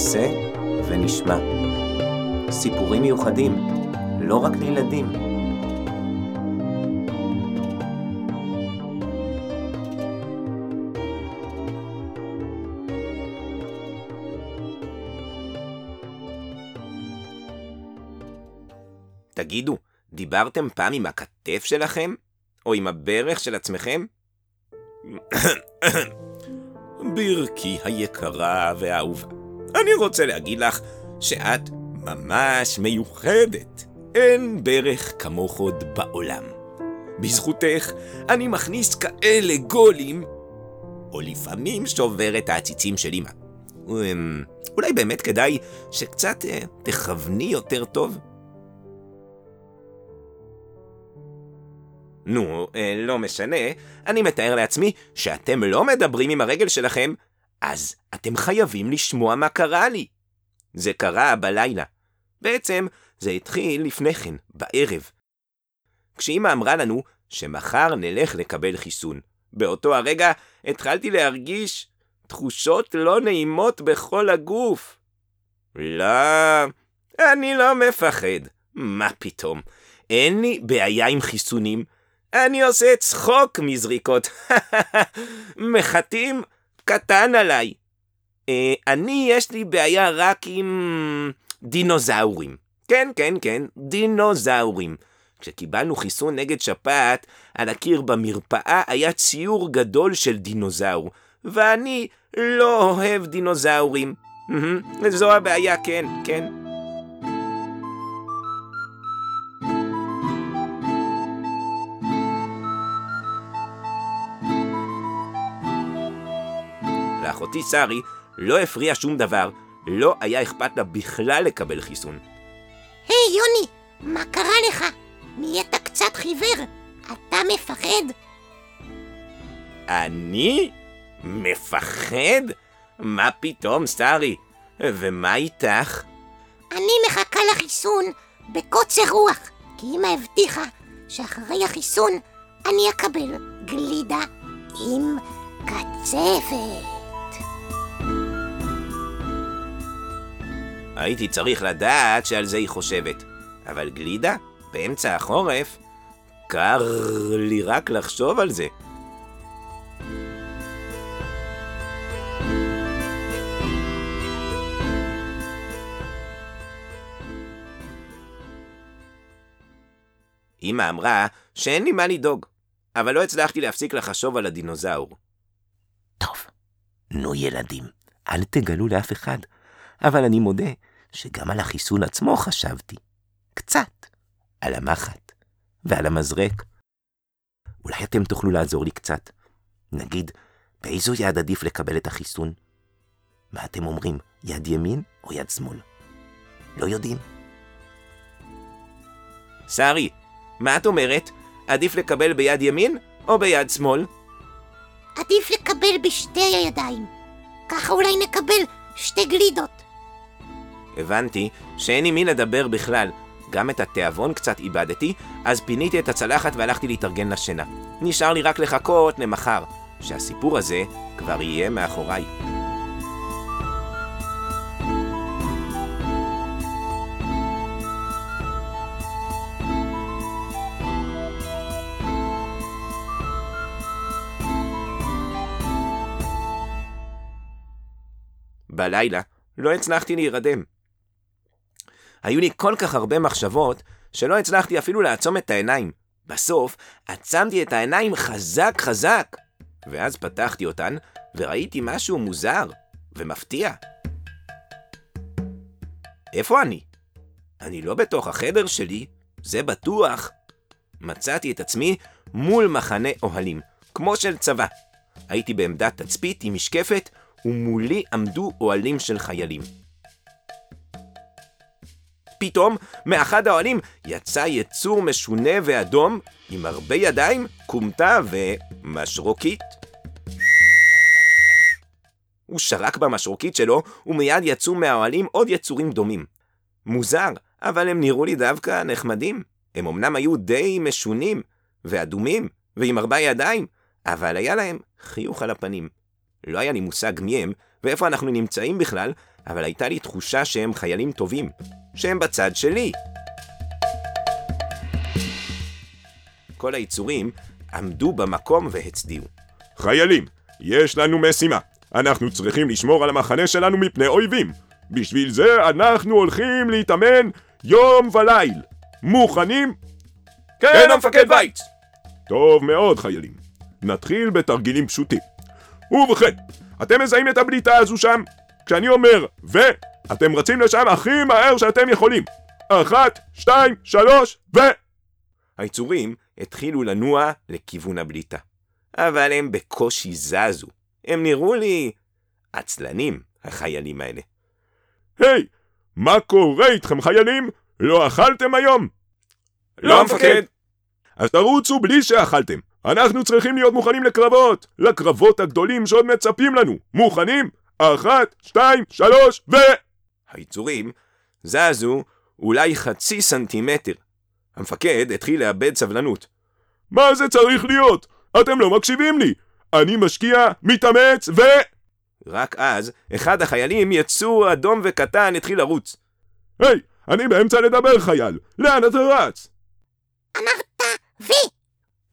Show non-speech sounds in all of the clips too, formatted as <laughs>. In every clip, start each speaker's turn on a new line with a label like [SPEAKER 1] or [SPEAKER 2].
[SPEAKER 1] נעשה ונשמע. סיפורים מיוחדים, לא רק לילדים. תגידו, דיברתם פעם עם הכתף שלכם? או עם הברך של עצמכם? <coughs> ברכי היקרה והאהובה, אני רוצה להגיד לך שאת ממש מיוחדת. אין ברך כמוך עוד בעולם. בזכותך אני מכניס כאלה גולים, או לפעמים שובר את העציצים של אמא. אמ, אולי באמת כדאי שקצת אה, תכווני יותר טוב? נו, אה, לא משנה, אני מתאר לעצמי שאתם לא מדברים עם הרגל שלכם, אז אתם חייבים לשמוע מה קרה לי. זה קרה בלילה. בעצם, זה התחיל לפני כן, בערב. כשאמא אמרה לנו שמחר נלך לקבל חיסון. באותו הרגע התחלתי להרגיש תחושות לא נעימות בכל הגוף. לא, אני לא מפחד. מה פתאום? אין לי בעיה עם חיסונים. אני עושה צחוק מזריקות. <laughs> מחטים קטן עליי. אה, אני, יש לי בעיה רק עם דינוזאורים. כן, כן, כן, דינוזאורים. כשקיבלנו חיסון נגד שפעת, על הקיר במרפאה היה ציור גדול של דינוזאור, ואני לא אוהב דינוזאורים. זו הבעיה, כן, כן. לאחותי שרי לא הפריע שום דבר, לא היה אכפת לה בכלל לקבל חיסון.
[SPEAKER 2] היי, hey, יוני, מה קרה לך? נהיית קצת חיוור. אתה מפחד?
[SPEAKER 1] אני? מפחד? מה פתאום, שרי? ומה איתך?
[SPEAKER 2] אני מחכה לחיסון בקוצר רוח, כי אמא הבטיחה שאחרי החיסון אני אקבל גלידה עם קצפת.
[SPEAKER 1] הייתי צריך לדעת שעל זה היא חושבת. אבל גלידה? באמצע החורף? קר לי רק לחשוב על זה. אמא אמרה שאין לי מה לדאוג, אבל לא הצלחתי להפסיק לחשוב על הדינוזאור. טוב, נו ילדים, אל תגלו לאף אחד, אבל אני מודה שגם על החיסון עצמו חשבתי. קצת. על המחט ועל המזרק. אולי אתם תוכלו לעזור לי קצת. נגיד, באיזו יד עדיף לקבל את החיסון? מה אתם אומרים, יד ימין או יד שמאל? לא יודעים. שרי, מה את אומרת? עדיף לקבל ביד ימין או ביד שמאל?
[SPEAKER 2] עדיף לקבל בשתי הידיים. ככה אולי נקבל שתי גלידות.
[SPEAKER 1] הבנתי שאין עם מי לדבר בכלל. גם את התיאבון קצת איבדתי, אז פיניתי את הצלחת והלכתי להתארגן לשינה. נשאר לי רק לחכות למחר, שהסיפור הזה כבר יהיה מאחוריי. בלילה לא הצלחתי להירדם. היו לי כל כך הרבה מחשבות, שלא הצלחתי אפילו לעצום את העיניים. בסוף, עצמתי את העיניים חזק חזק. ואז פתחתי אותן, וראיתי משהו מוזר ומפתיע. איפה אני? אני לא בתוך החדר שלי, זה בטוח. מצאתי את עצמי מול מחנה אוהלים, כמו של צבא. הייתי בעמדת תצפית עם משקפת, ומולי עמדו אוהלים של חיילים. פתאום, מאחד האוהלים יצא יצור משונה ואדום, עם הרבה ידיים, כומתה ומשרוקית. הוא שרק במשרוקית שלו, ומיד יצאו מהאוהלים עוד יצורים דומים. מוזר, אבל הם נראו לי דווקא נחמדים. הם אמנם היו די משונים, ואדומים, ועם ארבע ידיים, אבל היה להם חיוך על הפנים. לא היה לי מושג מי הם, ואיפה אנחנו נמצאים בכלל, אבל הייתה לי תחושה שהם חיילים טובים, שהם בצד שלי. כל היצורים עמדו במקום והצדיעו.
[SPEAKER 3] חיילים, יש לנו משימה. אנחנו צריכים לשמור על המחנה שלנו מפני אויבים. בשביל זה אנחנו הולכים להתאמן יום וליל. מוכנים?
[SPEAKER 1] כן, המפקד וייץ!
[SPEAKER 3] טוב מאוד, חיילים. נתחיל בתרגילים פשוטים. ובכן, אתם מזהים את הבליטה הזו שם? כשאני אומר ו, אתם רצים לשם הכי מהר שאתם יכולים. אחת, שתיים, שלוש, ו...
[SPEAKER 1] היצורים התחילו לנוע לכיוון הבליטה. אבל הם בקושי זזו. הם נראו לי עצלנים, החיילים האלה.
[SPEAKER 3] היי, מה קורה איתכם חיילים? לא אכלתם היום?
[SPEAKER 1] לא, המפקד.
[SPEAKER 3] אז תרוצו בלי שאכלתם. אנחנו צריכים להיות מוכנים לקרבות. לקרבות הגדולים שעוד מצפים לנו. מוכנים? אחת, שתיים, שלוש, ו...
[SPEAKER 1] היצורים זזו אולי חצי סנטימטר. המפקד התחיל לאבד סבלנות.
[SPEAKER 3] מה זה צריך להיות? אתם לא מקשיבים לי. אני משקיע, מתאמץ, ו...
[SPEAKER 1] רק אז, אחד החיילים יצור אדום וקטן התחיל לרוץ.
[SPEAKER 3] היי, אני באמצע לדבר חייל. לאן אתה רץ?
[SPEAKER 2] אמרת וי!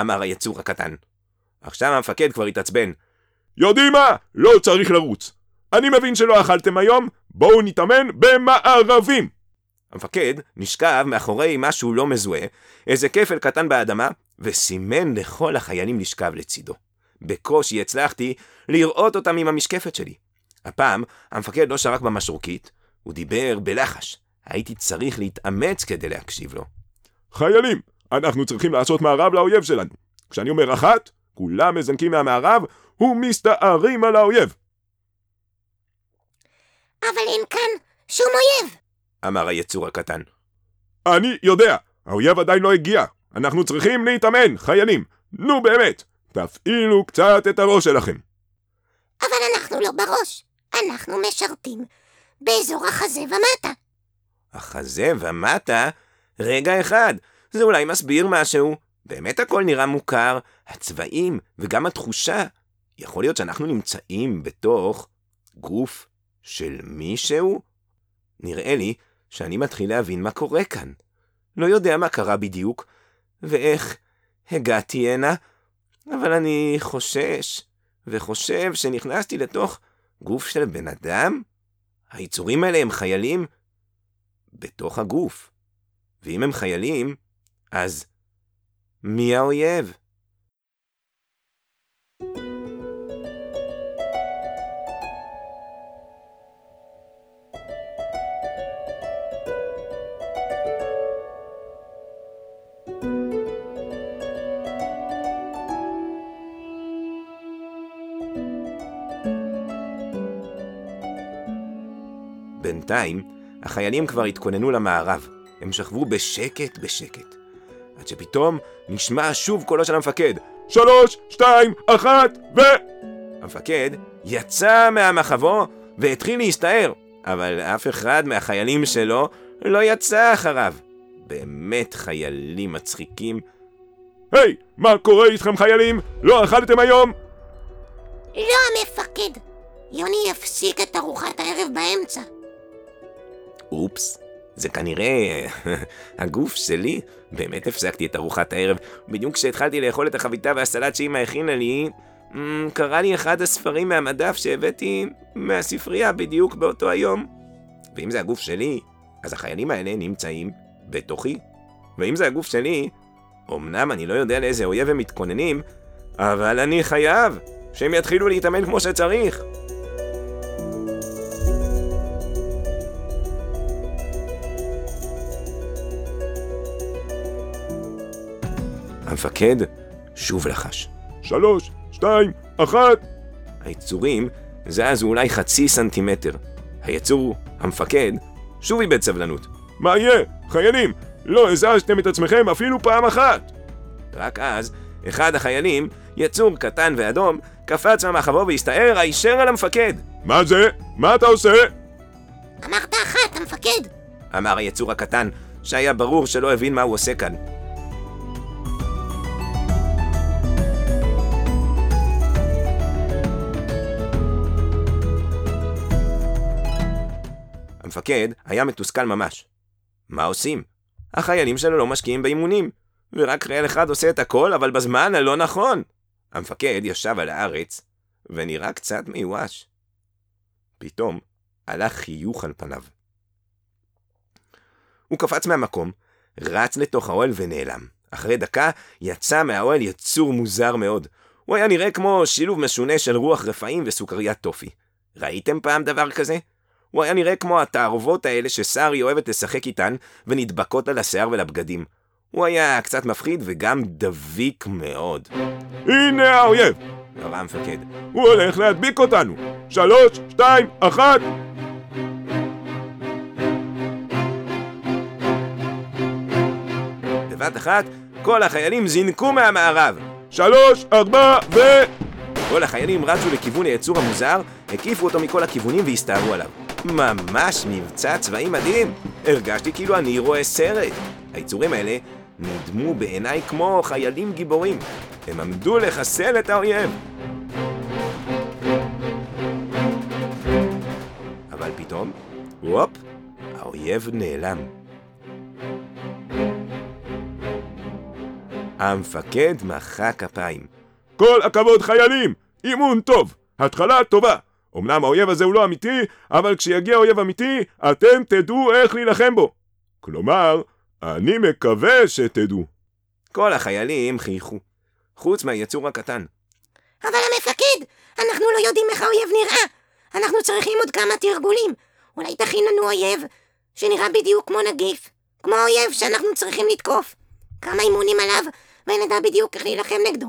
[SPEAKER 1] אמר היצור הקטן. עכשיו המפקד כבר התעצבן.
[SPEAKER 3] יודעים מה? לא צריך לרוץ. אני מבין שלא אכלתם היום, בואו נתאמן במערבים.
[SPEAKER 1] המפקד נשכב מאחורי משהו לא מזוהה, איזה כפל קטן באדמה, וסימן לכל החיילים לשכב לצידו. בקושי הצלחתי לראות אותם עם המשקפת שלי. הפעם המפקד לא שרק במשרוקית, הוא דיבר בלחש. הייתי צריך להתאמץ כדי להקשיב לו.
[SPEAKER 3] חיילים, אנחנו צריכים לעשות מערב לאויב שלנו. כשאני אומר אחת, כולם מזנקים מהמערב ומסתערים על האויב.
[SPEAKER 2] אבל אין כאן שום אויב!
[SPEAKER 1] אמר היצור הקטן.
[SPEAKER 3] אני יודע, האויב עדיין לא הגיע. אנחנו צריכים להתאמן, חיילים. נו באמת, תפעילו קצת את הראש שלכם.
[SPEAKER 2] אבל אנחנו לא בראש, אנחנו משרתים באזור החזה ומטה.
[SPEAKER 1] החזה ומטה? רגע אחד, זה אולי מסביר משהו. באמת הכל נראה מוכר, הצבעים וגם התחושה. יכול להיות שאנחנו נמצאים בתוך גוף של מישהו? נראה לי שאני מתחיל להבין מה קורה כאן. לא יודע מה קרה בדיוק, ואיך הגעתי הנה, אבל אני חושש, וחושב שנכנסתי לתוך גוף של בן אדם? היצורים האלה הם חיילים בתוך הגוף. ואם הם חיילים, אז מי האויב? בינתיים, החיילים כבר התכוננו למערב. הם שכבו בשקט בשקט. עד שפתאום נשמע שוב קולו של המפקד.
[SPEAKER 3] שלוש, שתיים, אחת, ו...
[SPEAKER 1] המפקד יצא מהמחבו והתחיל להסתער, אבל אף אחד מהחיילים שלו לא יצא אחריו. באמת חיילים מצחיקים.
[SPEAKER 3] היי, מה קורה איתכם חיילים? לא אכלתם היום?
[SPEAKER 2] לא המפקד! יוני יפסיק את ארוחת הערב באמצע.
[SPEAKER 1] אופס, זה כנראה <laughs> הגוף שלי. באמת הפסקתי את ארוחת הערב. בדיוק כשהתחלתי לאכול את החביתה והסלט שאמא הכינה לי, אמ, קרא לי אחד הספרים מהמדף שהבאתי מהספרייה בדיוק באותו היום. ואם זה הגוף שלי, אז החיילים האלה נמצאים בתוכי. ואם זה הגוף שלי, אמנם אני לא יודע לאיזה אויב הם מתכוננים, אבל אני חייב שהם יתחילו להתאמן כמו שצריך. המפקד שוב לחש.
[SPEAKER 3] שלוש, שתיים, אחת.
[SPEAKER 1] היצורים זזו אולי חצי סנטימטר. היצור, המפקד, שוב איבד סבלנות.
[SPEAKER 3] מה יהיה? חיילים, לא הזזתם את עצמכם אפילו פעם אחת.
[SPEAKER 1] רק אז, אחד החיילים, יצור קטן ואדום, קפץ מהמחבו והסתער הישר על המפקד.
[SPEAKER 3] מה זה? מה אתה עושה?
[SPEAKER 2] אמרת אחת, המפקד!
[SPEAKER 1] אמר היצור הקטן, שהיה ברור שלא הבין מה הוא עושה כאן. המפקד היה מתוסכל ממש. מה עושים? החיילים שלו לא משקיעים באימונים, ורק חייל אחד עושה את הכל, אבל בזמן הלא נכון. המפקד ישב על הארץ, ונראה קצת מיואש. פתאום עלה חיוך על פניו. הוא קפץ מהמקום, רץ לתוך האוהל ונעלם. אחרי דקה יצא מהאוהל יצור מוזר מאוד. הוא היה נראה כמו שילוב משונה של רוח רפאים וסוכריית טופי. ראיתם פעם דבר כזה? הוא היה נראה כמו התערובות האלה ששרי אוהבת לשחק איתן, ונדבקות על השיער ולבגדים. הוא היה קצת מפחיד וגם דביק מאוד.
[SPEAKER 3] הנה האויב!
[SPEAKER 1] קרא המפקד.
[SPEAKER 3] הוא הולך להדביק אותנו! שלוש, שתיים, אחת!
[SPEAKER 1] בבת אחת, כל החיילים זינקו מהמערב.
[SPEAKER 3] שלוש, ארבע, ו...
[SPEAKER 1] כל החיילים רצו לכיוון היצור המוזר, הקיפו אותו מכל הכיוונים והסתערו עליו. ממש מבצע צבאי מדהים! הרגשתי כאילו אני רואה סרט. היצורים האלה נדמו בעיניי כמו חיילים גיבורים. הם עמדו לחסל את האויב. אבל פתאום, וופ, האויב נעלם. המפקד מחא כפיים.
[SPEAKER 3] כל הכבוד חיילים! אימון טוב! התחלה טובה! אמנם האויב הזה הוא לא אמיתי, אבל כשיגיע אויב אמיתי, אתם תדעו איך להילחם בו. כלומר, אני מקווה שתדעו.
[SPEAKER 1] כל החיילים חייכו, חוץ מהיצור הקטן.
[SPEAKER 2] אבל המפקד, אנחנו לא יודעים איך האויב נראה. אנחנו צריכים עוד כמה תרגולים. אולי תכין לנו אויב שנראה בדיוק כמו נגיף. כמו האויב שאנחנו צריכים לתקוף. כמה אימונים עליו, ונדע בדיוק איך להילחם נגדו.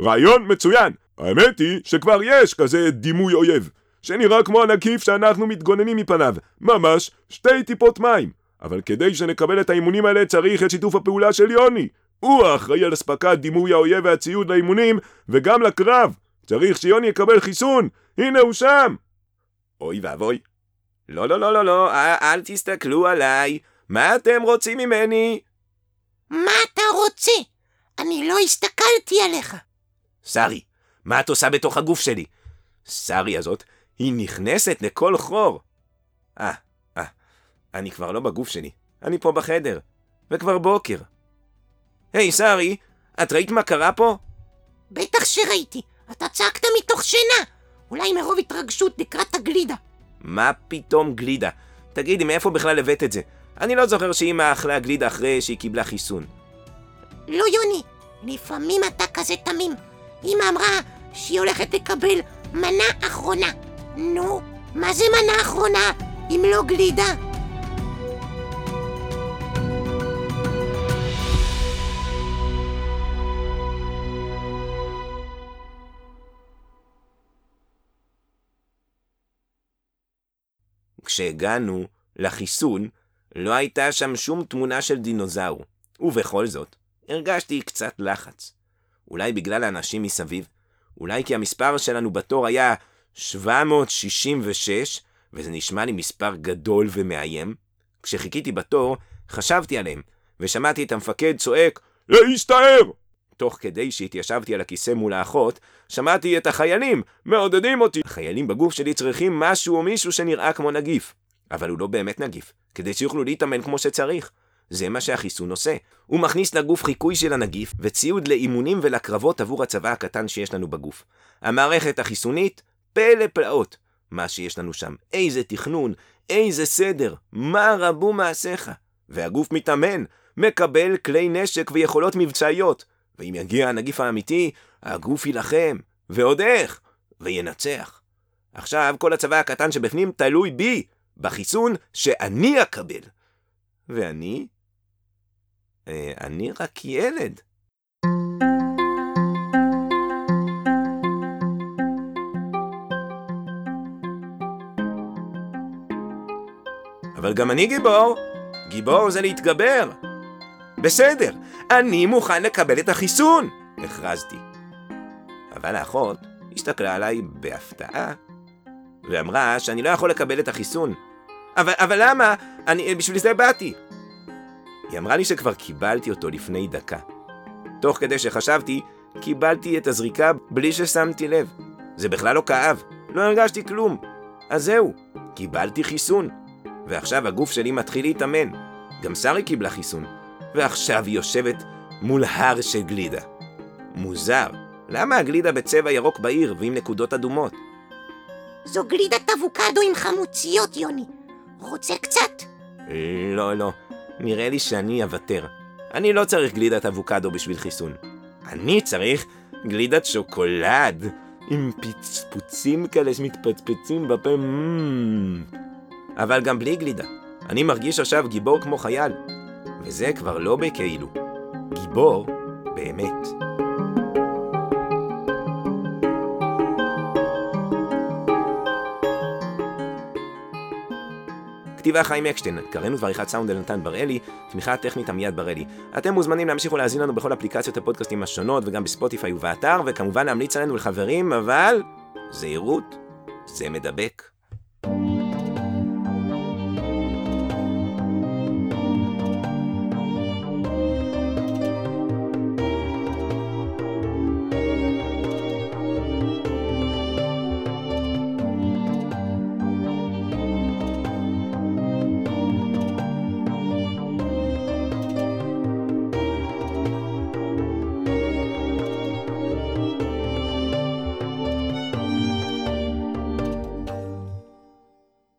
[SPEAKER 3] רעיון מצוין! האמת היא שכבר יש כזה דימוי אויב, שנראה כמו הנגיף שאנחנו מתגוננים מפניו, ממש שתי טיפות מים. אבל כדי שנקבל את האימונים האלה צריך את שיתוף הפעולה של יוני. הוא האחראי על אספקת דימוי האויב והציוד לאימונים, וגם לקרב. צריך שיוני יקבל חיסון! הנה הוא שם!
[SPEAKER 1] אוי ואבוי. לא, לא, לא, לא, לא, אל, תסתכלו עליי. מה אתם רוצים ממני?
[SPEAKER 2] מה אתה רוצה? אני לא הסתכלתי עליך.
[SPEAKER 1] שרי, מה את עושה בתוך הגוף שלי? שרי הזאת, היא נכנסת לכל חור. אה, אה, אני כבר לא בגוף שלי, אני פה בחדר, וכבר בוקר. היי, שרי, את ראית מה קרה פה?
[SPEAKER 2] בטח שראיתי. אתה צעקת מתוך שינה. אולי מרוב התרגשות לקראת הגלידה.
[SPEAKER 1] מה פתאום גלידה? תגידי, מאיפה בכלל הבאת את זה? אני לא זוכר שאמא אכלה גלידה אחרי שהיא קיבלה חיסון.
[SPEAKER 2] לא, יוני, לפעמים אתה כזה תמים. אמא אמרה שהיא הולכת לקבל מנה אחרונה. נו, מה זה מנה אחרונה אם לא גלידה?
[SPEAKER 1] כשהגענו לחיסון, לא הייתה שם שום תמונה של דינוזאור. ובכל זאת, הרגשתי קצת לחץ. אולי בגלל האנשים מסביב, אולי כי המספר שלנו בתור היה 766, וזה נשמע לי מספר גדול ומאיים. כשחיכיתי בתור, חשבתי עליהם, ושמעתי את המפקד צועק,
[SPEAKER 3] להסתער!
[SPEAKER 1] תוך כדי שהתיישבתי על הכיסא מול האחות, שמעתי את החיילים מעודדים אותי. החיילים בגוף שלי צריכים משהו או מישהו שנראה כמו נגיף. אבל הוא לא באמת נגיף, כדי שיוכלו להתאמן כמו שצריך. זה מה שהחיסון עושה. הוא מכניס לגוף חיקוי של הנגיף, וציוד לאימונים ולקרבות עבור הצבא הקטן שיש לנו בגוף. המערכת החיסונית, פלא פלאות. מה שיש לנו שם, איזה תכנון, איזה סדר, מה רבו מעשיך. והגוף מתאמן, מקבל כלי נשק ויכולות מבצעיות. ואם יגיע הנגיף האמיתי, הגוף יילחם, ועוד איך, וינצח. עכשיו כל הצבא הקטן שבפנים תלוי בי, בחיסון שאני אקבל. ואני? אה, אני רק ילד. אבל גם אני גיבור. גיבור זה להתגבר. בסדר, אני מוכן לקבל את החיסון! הכרזתי. אבל האחות הסתכלה עליי בהפתעה, ואמרה שאני לא יכול לקבל את החיסון. אבל, אבל למה? אני, בשביל זה באתי. היא אמרה לי שכבר קיבלתי אותו לפני דקה. תוך כדי שחשבתי, קיבלתי את הזריקה בלי ששמתי לב. זה בכלל לא כאב, לא הרגשתי כלום. אז זהו, קיבלתי חיסון. ועכשיו הגוף שלי מתחיל להתאמן. גם שרי קיבלה חיסון, ועכשיו היא יושבת מול הר של גלידה. מוזר, למה הגלידה בצבע ירוק בעיר ועם נקודות אדומות?
[SPEAKER 2] זו גלידת אבוקדו עם חמוציות, יוני. רוצה קצת?
[SPEAKER 1] לא, לא, נראה לי שאני אוותר. אני לא צריך גלידת אבוקדו בשביל חיסון. אני צריך גלידת שוקולד, עם פצפוצים כאלה שמתפצפצים בפה. אבל גם בלי גלידה. אני מרגיש עכשיו גיבור כמו חייל. וזה כבר לא בכאילו. גיבור באמת. כתיבה חיים אקשטיין, קראנו ועריכת סאונד אלנתן בראלי, תמיכה טכנית עמיעד בראלי. אתם מוזמנים להמשיך ולהאזין לנו בכל אפליקציות הפודקאסטים השונות וגם בספוטיפיי ובאתר, וכמובן להמליץ עלינו לחברים, אבל... זהירות, זה מדבק.